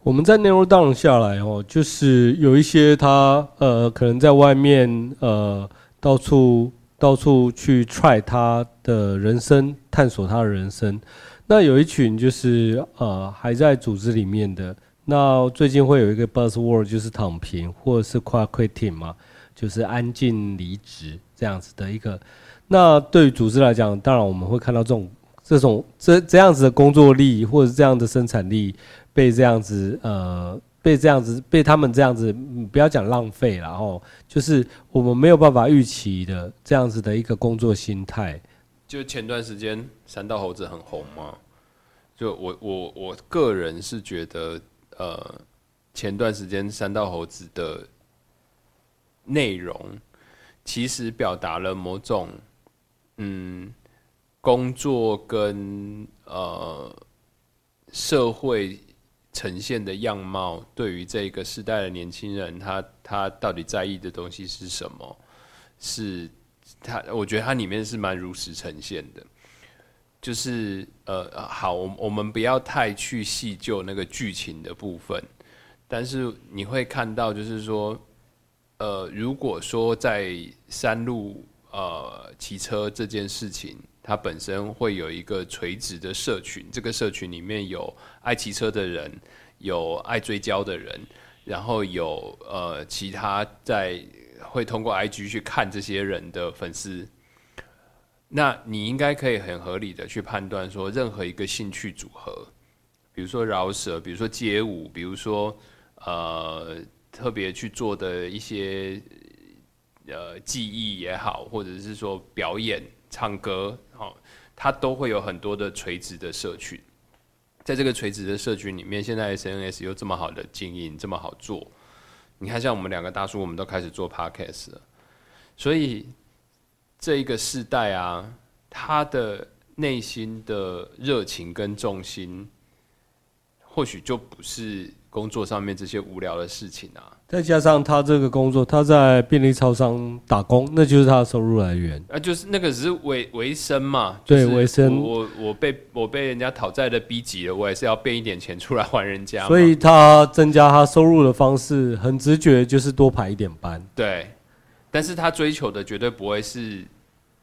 我们在内容 down 下来哦，就是有一些他呃可能在外面呃。到处到处去 try 他的人生，探索他的人生。那有一群就是呃还在组织里面的。那最近会有一个 buzzword 就是躺平或者是 quitting 嘛，就是安静离职这样子的一个。那对于组织来讲，当然我们会看到这种这种这这样子的工作力或者这样的生产力被这样子呃。被这样子，被他们这样子，不要讲浪费了哦，就是我们没有办法预期的这样子的一个工作心态。就前段时间三道猴子很红嘛，就我我我个人是觉得，呃，前段时间三道猴子的内容其实表达了某种嗯工作跟呃社会。呈现的样貌，对于这个时代的年轻人，他他到底在意的东西是什么？是他，我觉得他里面是蛮如实呈现的。就是呃，好，我我们不要太去细究那个剧情的部分，但是你会看到，就是说，呃，如果说在山路呃骑车这件事情，它本身会有一个垂直的社群，这个社群里面有爱骑车的人，有爱追焦的人，然后有呃其他在会通过 IG 去看这些人的粉丝。那你应该可以很合理的去判断说，任何一个兴趣组合，比如说饶舌，比如说街舞，比如说呃特别去做的一些呃技艺也好，或者是说表演、唱歌，好，它都会有很多的垂直的社群。在这个垂直的社群里面，现在 SNS 又这么好的经营，这么好做，你看像我们两个大叔，我们都开始做 Podcast 了，所以。这一个世代啊，他的内心的热情跟重心，或许就不是工作上面这些无聊的事情啊。再加上他这个工作，他在便利超商打工，那就是他的收入来源。啊，就是那个只是维维生嘛。对，维生。我我被我被人家讨债的逼急了，我也是要变一点钱出来还人家。所以他增加他收入的方式，很直觉就是多排一点班。对。但是他追求的绝对不会是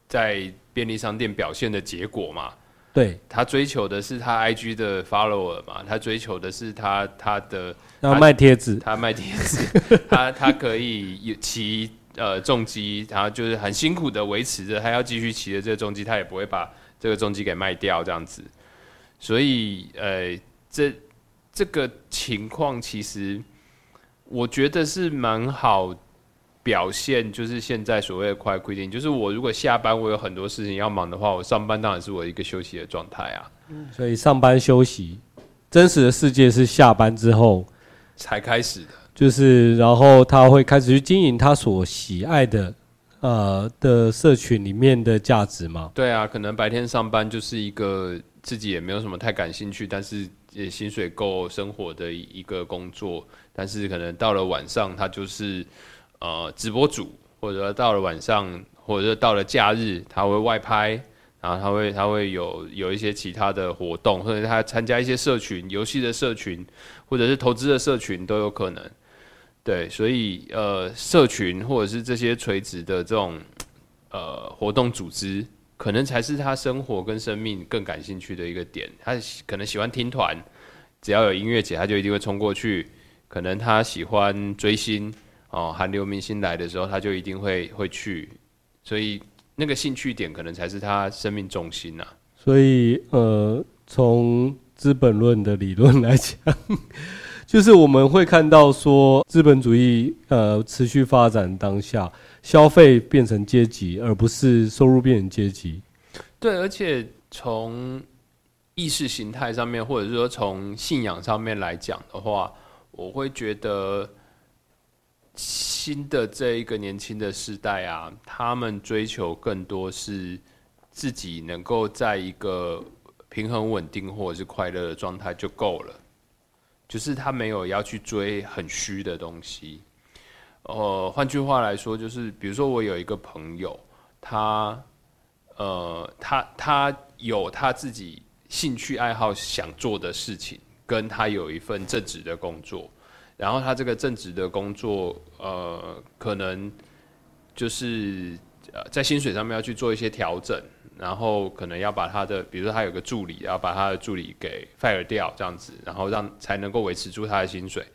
在便利商店表现的结果嘛？对，他追求的是他 IG 的 follower 嘛？他追求的是他他的要卖贴纸，他卖贴纸，他他可以骑呃重机，然后就是很辛苦的维持着，他要继续骑着这个重机，他也不会把这个重机给卖掉这样子。所以呃，这这个情况其实我觉得是蛮好。表现就是现在所谓的快规定，就是我如果下班我有很多事情要忙的话，我上班当然是我一个休息的状态啊。所以上班休息，真实的世界是下班之后才开始的。就是然后他会开始去经营他所喜爱的呃的社群里面的价值吗？对啊，可能白天上班就是一个自己也没有什么太感兴趣，但是也薪水够生活的一个工作，但是可能到了晚上他就是。呃，直播主或者到了晚上，或者到了假日，他会外拍，然后他会他会有有一些其他的活动，或者他参加一些社群游戏的社群，或者是投资的社群都有可能。对，所以呃，社群或者是这些垂直的这种呃活动组织，可能才是他生活跟生命更感兴趣的一个点。他可能喜欢听团，只要有音乐节，他就一定会冲过去。可能他喜欢追星。哦，韩流明星来的时候，他就一定会会去，所以那个兴趣点可能才是他生命重心呐。所以，呃，从资本论的理论来讲，就是我们会看到说，资本主义呃持续发展当下，消费变成阶级，而不是收入变成阶级。对，而且从意识形态上面，或者是说从信仰上面来讲的话，我会觉得。新的这一个年轻的时代啊，他们追求更多是自己能够在一个平衡稳定或者是快乐的状态就够了，就是他没有要去追很虚的东西。呃，换句话来说，就是比如说我有一个朋友，他呃，他他有他自己兴趣爱好想做的事情，跟他有一份正职的工作。然后他这个正职的工作，呃，可能就是呃在薪水上面要去做一些调整，然后可能要把他的，比如说他有个助理，要把他的助理给 fire 掉这样子，然后让才能够维持住他的薪水。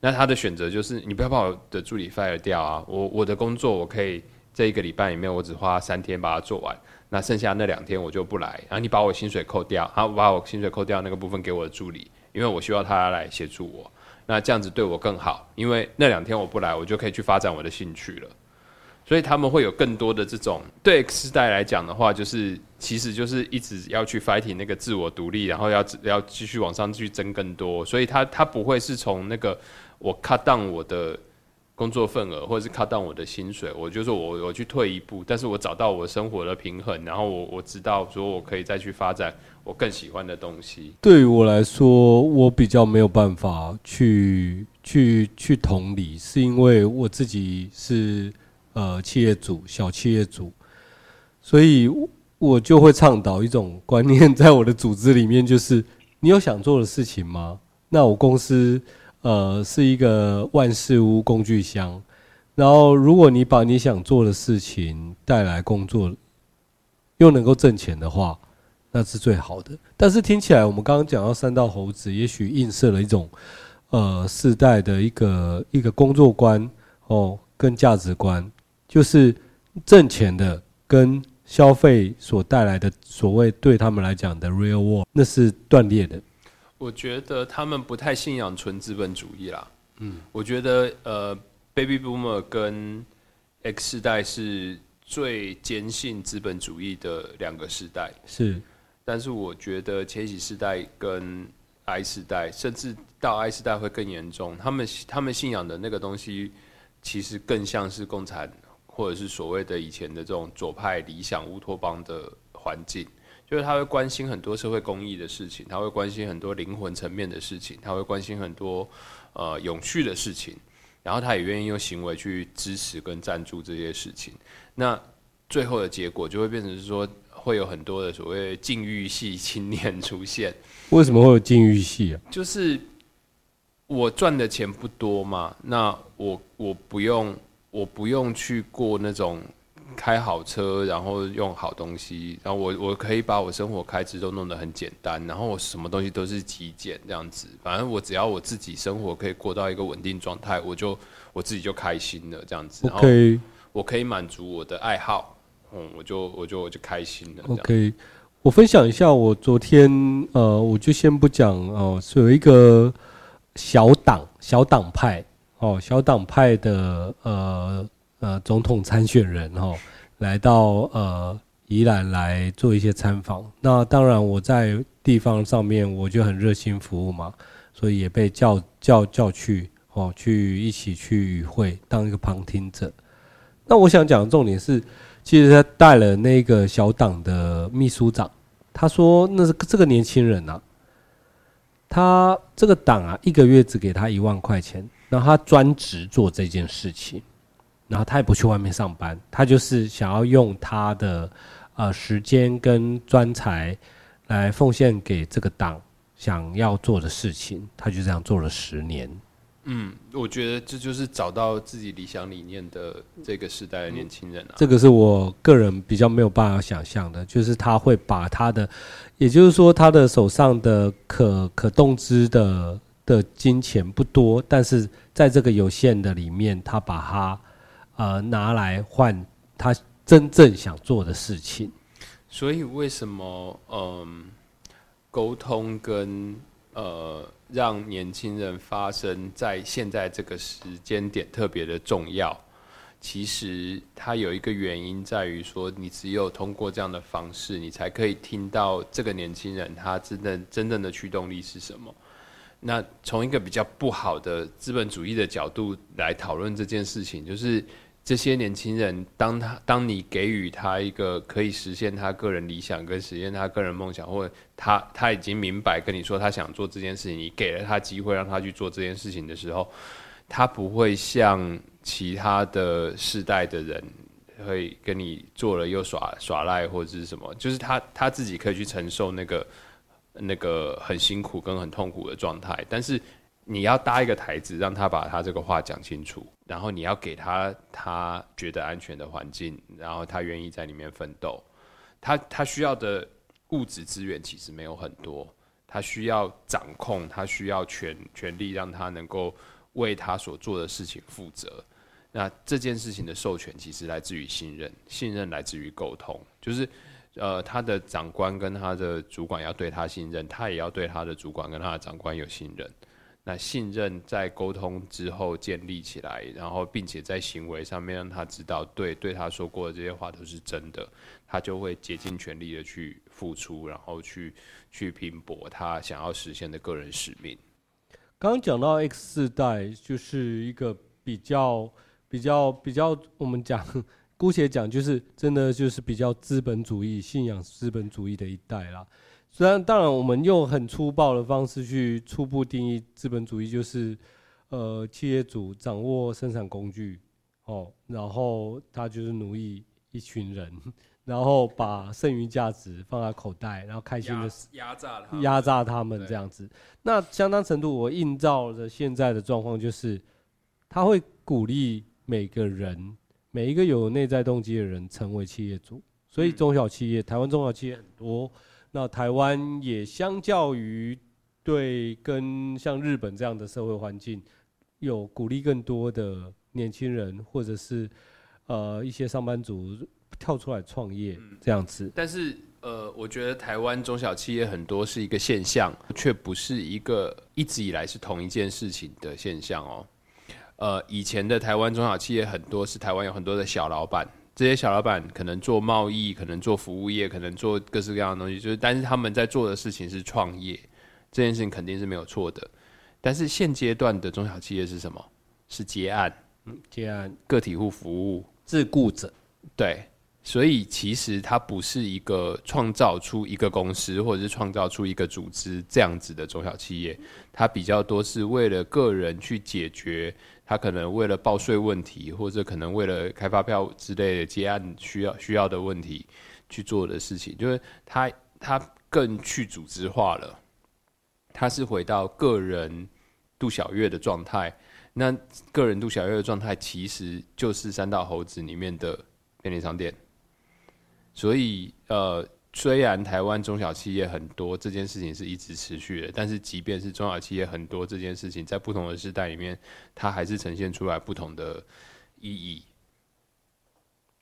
那他的选择就是，你不要把我的助理 fire 掉啊，我我的工作我可以这一个礼拜里面我只花三天把它做完，那剩下那两天我就不来，然后你把我薪水扣掉，好把我薪水扣掉那个部分给我的助理，因为我需要他来协助我。那这样子对我更好，因为那两天我不来，我就可以去发展我的兴趣了。所以他们会有更多的这种对 X 世代来讲的话，就是其实就是一直要去 fighting 那个自我独立，然后要要继续往上去争更多。所以他他不会是从那个我 cut down 我的。工作份额，或者是 cut down 我的薪水，我就说我我去退一步，但是我找到我生活的平衡，然后我我知道说我可以再去发展我更喜欢的东西。对于我来说，我比较没有办法去去去同理，是因为我自己是呃企业主，小企业主，所以我就会倡导一种观念，在我的组织里面，就是你有想做的事情吗？那我公司。呃，是一个万事屋工具箱。然后如果你把你想做的事情带来工作，又能够挣钱的话，那是最好的。但是听起来，我们刚刚讲到三道猴子，也许映射了一种呃世代的一个一个工作观哦，跟价值观，就是挣钱的跟消费所带来的所谓对他们来讲的 real world，那是断裂的。我觉得他们不太信仰纯资本主义啦。嗯，我觉得呃，Baby Boomer 跟 X 世代是最坚信资本主义的两个世代。是，但是我觉得千禧世代跟 I 世代，甚至到 I 世代会更严重。他们他们信仰的那个东西，其实更像是共产，或者是所谓的以前的这种左派理想乌托邦的环境。就是他会关心很多社会公益的事情，他会关心很多灵魂层面的事情，他会关心很多呃永续的事情，然后他也愿意用行为去支持跟赞助这些事情。那最后的结果就会变成是说，会有很多的所谓禁欲系青年出现。为什么会有禁欲系啊？就是我赚的钱不多嘛，那我我不用我不用去过那种。开好车，然后用好东西，然后我我可以把我生活开支都弄得很简单，然后我什么东西都是极简这样子，反正我只要我自己生活可以过到一个稳定状态，我就我自己就开心了这样子。OK，我可以满足我的爱好，嗯，我就我就我就开心了。OK，我分享一下，我昨天呃，我就先不讲哦，是有一个小党小党派哦，小党派的呃。呃，总统参选人哈，来到呃宜兰来做一些参访。那当然，我在地方上面我就很热心服务嘛，所以也被叫叫叫去哦，去一起去与会当一个旁听者。那我想讲的重点是，其实他带了那个小党的秘书长，他说那是这个年轻人啊，他这个党啊，一个月只给他一万块钱，然后他专职做这件事情。然后他也不去外面上班，他就是想要用他的呃时间跟专才来奉献给这个党想要做的事情，他就这样做了十年。嗯，我觉得这就是找到自己理想理念的这个时代的年轻人啊。这个是我个人比较没有办法想象的，就是他会把他的，也就是说他的手上的可可动资的的金钱不多，但是在这个有限的里面，他把它。呃，拿来换他真正想做的事情。所以为什么嗯，沟通跟呃让年轻人发生在现在这个时间点特别的重要？其实它有一个原因在于说，你只有通过这样的方式，你才可以听到这个年轻人他真的真正的驱动力是什么。那从一个比较不好的资本主义的角度来讨论这件事情，就是。这些年轻人，当他当你给予他一个可以实现他个人理想跟实现他个人梦想，或者他他已经明白跟你说他想做这件事情，你给了他机会让他去做这件事情的时候，他不会像其他的世代的人会跟你做了又耍耍赖或者是什么，就是他他自己可以去承受那个那个很辛苦跟很痛苦的状态，但是。你要搭一个台子，让他把他这个话讲清楚，然后你要给他他觉得安全的环境，然后他愿意在里面奋斗。他他需要的物质资源其实没有很多，他需要掌控，他需要权权力，让他能够为他所做的事情负责。那这件事情的授权其实来自于信任，信任来自于沟通，就是呃他的长官跟他的主管要对他信任，他也要对他的主管跟他的长官有信任。那信任在沟通之后建立起来，然后并且在行为上面让他知道，对对他说过的这些话都是真的，他就会竭尽全力的去付出，然后去去拼搏他想要实现的个人使命。刚讲到 X 世代，就是一个比较比较比较，我们讲姑且讲，就是真的就是比较资本主义、信仰资本主义的一代啦。虽然当然，我们用很粗暴的方式去初步定义资本主义，就是呃，企业主掌握生产工具，哦，然后他就是奴役一群人，然后把剩余价值放在口袋，然后开心的压榨他，压榨他们这样子。那相当程度，我映照着现在的状况，就是他会鼓励每个人每一个有内在动机的人成为企业主。所以中小企业，台湾中小企业很多。那台湾也相较于对跟像日本这样的社会环境，有鼓励更多的年轻人或者是呃一些上班族跳出来创业这样子。但是呃，我觉得台湾中小企业很多是一个现象，却不是一个一直以来是同一件事情的现象哦。呃，以前的台湾中小企业很多是台湾有很多的小老板。这些小老板可能做贸易，可能做服务业，可能做各式各样的东西，就是但是他们在做的事情是创业，这件事情肯定是没有错的。但是现阶段的中小企业是什么？是接案，嗯，接案，个体户服务，自雇者，对。所以其实它不是一个创造出一个公司，或者是创造出一个组织这样子的中小企业，它比较多是为了个人去解决他可能为了报税问题，或者可能为了开发票之类的接案需要需要的问题去做的事情，就是他他更去组织化了，他是回到个人杜小月的状态，那个人杜小月的状态其实就是三道猴子里面的便利商店。所以，呃，虽然台湾中小企业很多，这件事情是一直持续的，但是即便是中小企业很多，这件事情在不同的时代里面，它还是呈现出来不同的意义。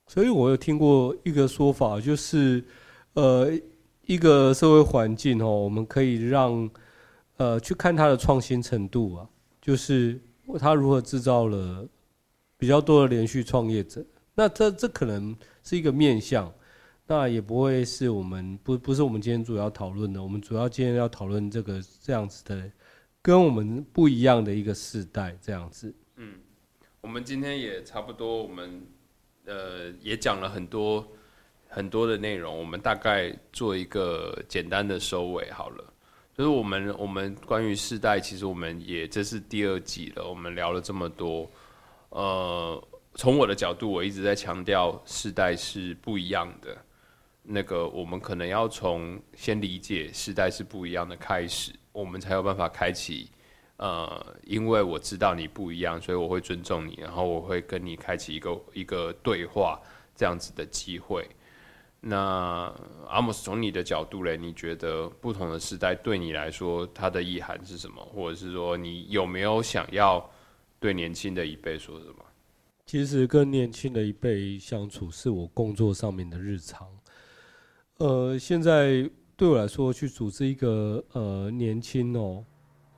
所以我有听过一个说法，就是，呃，一个社会环境哦，我们可以让，呃，去看它的创新程度啊，就是它如何制造了比较多的连续创业者。那这这可能是一个面向。那也不会是我们不不是我们今天主要讨论的，我们主要今天要讨论这个这样子的，跟我们不一样的一个世代这样子。嗯，我们今天也差不多，我们呃也讲了很多很多的内容，我们大概做一个简单的收尾好了。就是我们我们关于世代，其实我们也这是第二集了，我们聊了这么多，呃，从我的角度，我一直在强调世代是不一样的。那个，我们可能要从先理解时代是不一样的开始，我们才有办法开启。呃，因为我知道你不一样，所以我会尊重你，然后我会跟你开启一个一个对话这样子的机会。那阿姆斯从你的角度嘞，你觉得不同的时代对你来说，它的意涵是什么？或者是说，你有没有想要对年轻的一辈说什么？其实跟年轻的一辈相处，是我工作上面的日常。呃，现在对我来说，去组织一个呃年轻哦，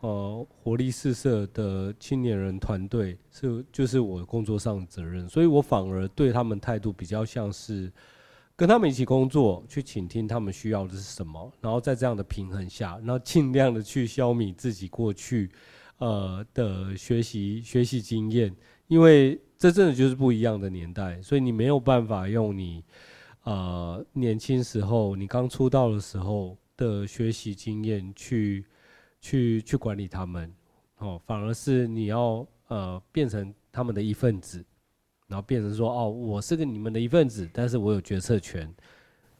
呃活力四射的青年人团队，是就是我工作上的责任，所以我反而对他们态度比较像是跟他们一起工作，去倾听他们需要的是什么，然后在这样的平衡下，然后尽量的去消弭自己过去呃的学习学习经验，因为这真的就是不一样的年代，所以你没有办法用你。呃，年轻时候你刚出道的时候的学习经验，去去去管理他们，哦，反而是你要呃变成他们的一份子，然后变成说哦，我是个你们的一份子，但是我有决策权，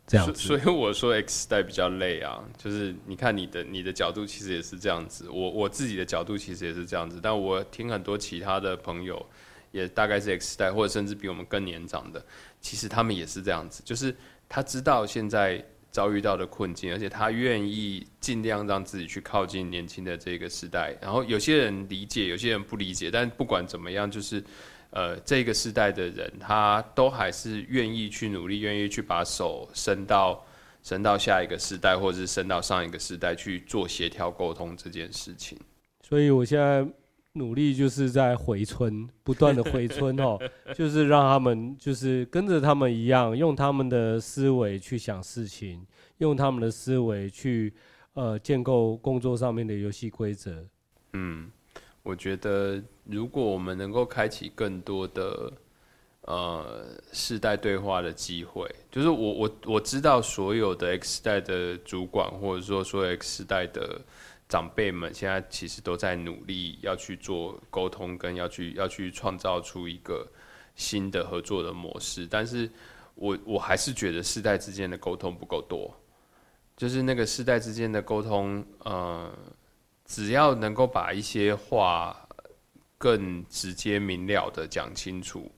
这样子。所以我说 X 代比较累啊，就是你看你的你的角度其实也是这样子，我我自己的角度其实也是这样子，但我听很多其他的朋友。也大概是 X 代，或者甚至比我们更年长的，其实他们也是这样子，就是他知道现在遭遇到的困境，而且他愿意尽量让自己去靠近年轻的这个时代。然后有些人理解，有些人不理解，但不管怎么样，就是呃，这个时代的人，他都还是愿意去努力，愿意去把手伸到伸到下一个时代，或者是伸到上一个时代去做协调沟通这件事情。所以我现在。努力就是在回村，不断的 回村哦，就是让他们就是跟着他们一样，用他们的思维去想事情，用他们的思维去呃建构工作上面的游戏规则。嗯，我觉得如果我们能够开启更多的呃世代对话的机会，就是我我我知道所有的 X 代的主管，或者说所有 X 代的。长辈们现在其实都在努力要去做沟通，跟要去要去创造出一个新的合作的模式。但是我我还是觉得世代之间的沟通不够多，就是那个世代之间的沟通，呃，只要能够把一些话更直接明了的讲清楚，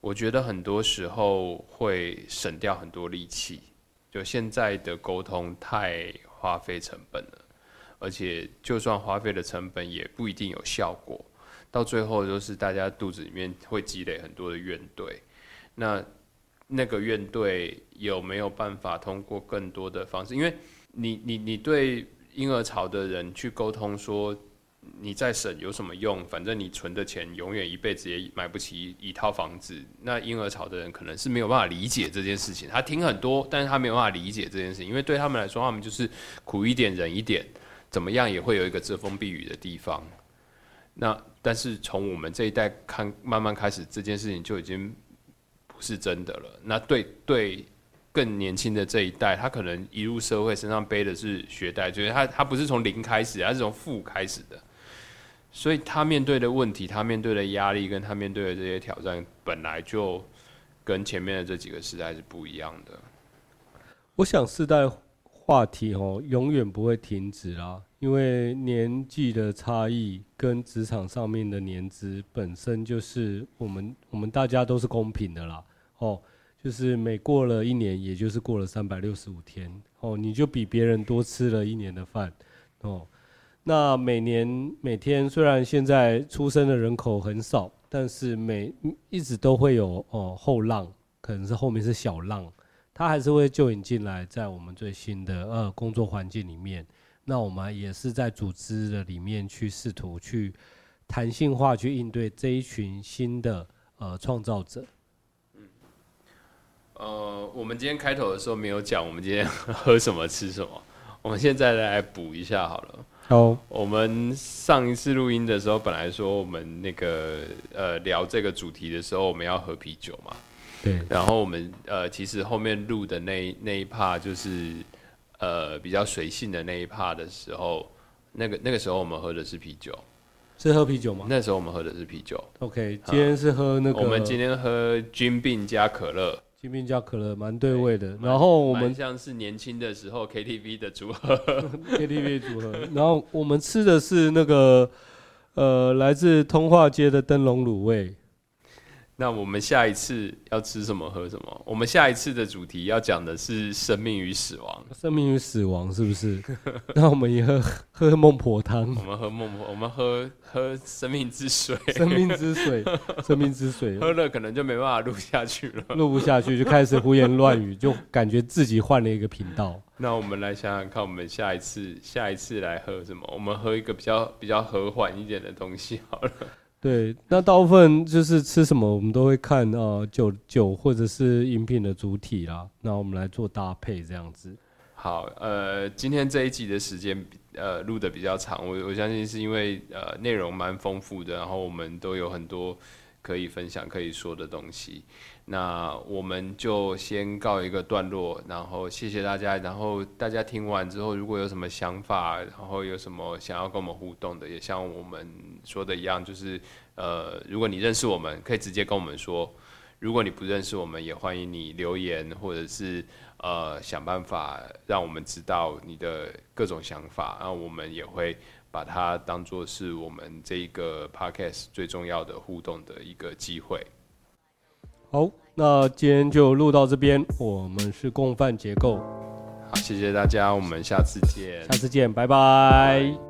我觉得很多时候会省掉很多力气。就现在的沟通太花费成本了，而且就算花费的成本也不一定有效果，到最后就是大家肚子里面会积累很多的怨怼。那那个怨怼有没有办法通过更多的方式？因为你你你对婴儿潮的人去沟通说。你再省有什么用？反正你存的钱永远一辈子也买不起一套房子。那婴儿潮的人可能是没有办法理解这件事情，他听很多，但是他没有办法理解这件事情，因为对他们来说，他们就是苦一点忍一点，怎么样也会有一个遮风避雨的地方。那但是从我们这一代看，慢慢开始这件事情就已经不是真的了。那对对更年轻的这一代，他可能一入社会身上背的是学贷，就是他他不是从零开始，他是从负开始的。所以他面对的问题，他面对的压力，跟他面对的这些挑战，本来就跟前面的这几个时代是不一样的。我想世代话题哦，永远不会停止啦，因为年纪的差异跟职场上面的年资本身就是我们我们大家都是公平的啦。哦，就是每过了一年，也就是过了三百六十五天，哦，你就比别人多吃了一年的饭，哦。那每年每天虽然现在出生的人口很少，但是每一直都会有哦后浪，可能是后面是小浪，它还是会就引进来，在我们最新的呃工作环境里面。那我们也是在组织的里面去试图去弹性化去应对这一群新的呃创造者。嗯，呃，我们今天开头的时候没有讲，我们今天喝什么吃什么，我们现在来补一下好了。好，我们上一次录音的时候，本来说我们那个呃聊这个主题的时候，我们要喝啤酒嘛。对。然后我们呃其实后面录的那那一 part 就是呃比较随性的那一 part 的时候，那个那个时候我们喝的是啤酒。是喝啤酒吗？那时候我们喝的是啤酒。OK，今天是喝那个。我们今天喝菌病加可乐。金兵加可乐蛮对味的，然后我们像是年轻的时候 KTV 的组合，KTV 组合，然后我们吃的是那个呃来自通化街的灯笼卤味。那我们下一次要吃什么喝什么？我们下一次的主题要讲的是生命与死亡。生命与死亡是不是？那我们也喝喝孟婆汤。我们喝孟婆，我们喝喝生命之水。生命之水，生命之水。喝了可能就没办法录下去了。录不下去就开始胡言乱语，就感觉自己换了一个频道。那我们来想想看，我们下一次下一次来喝什么？我们喝一个比较比较和缓一点的东西好了。对，那大部分就是吃什么，我们都会看啊酒酒或者是饮品的主体啦，那我们来做搭配这样子。好，呃，今天这一集的时间呃录的比较长，我我相信是因为呃内容蛮丰富的，然后我们都有很多可以分享可以说的东西。那我们就先告一个段落，然后谢谢大家。然后大家听完之后，如果有什么想法，然后有什么想要跟我们互动的，也像我们说的一样，就是呃，如果你认识我们，可以直接跟我们说；如果你不认识我们，也欢迎你留言，或者是呃想办法让我们知道你的各种想法，然后我们也会把它当做是我们这一个 podcast 最重要的互动的一个机会。好，那今天就录到这边。我们是共犯结构。好，谢谢大家，我们下次见。下次见，拜拜。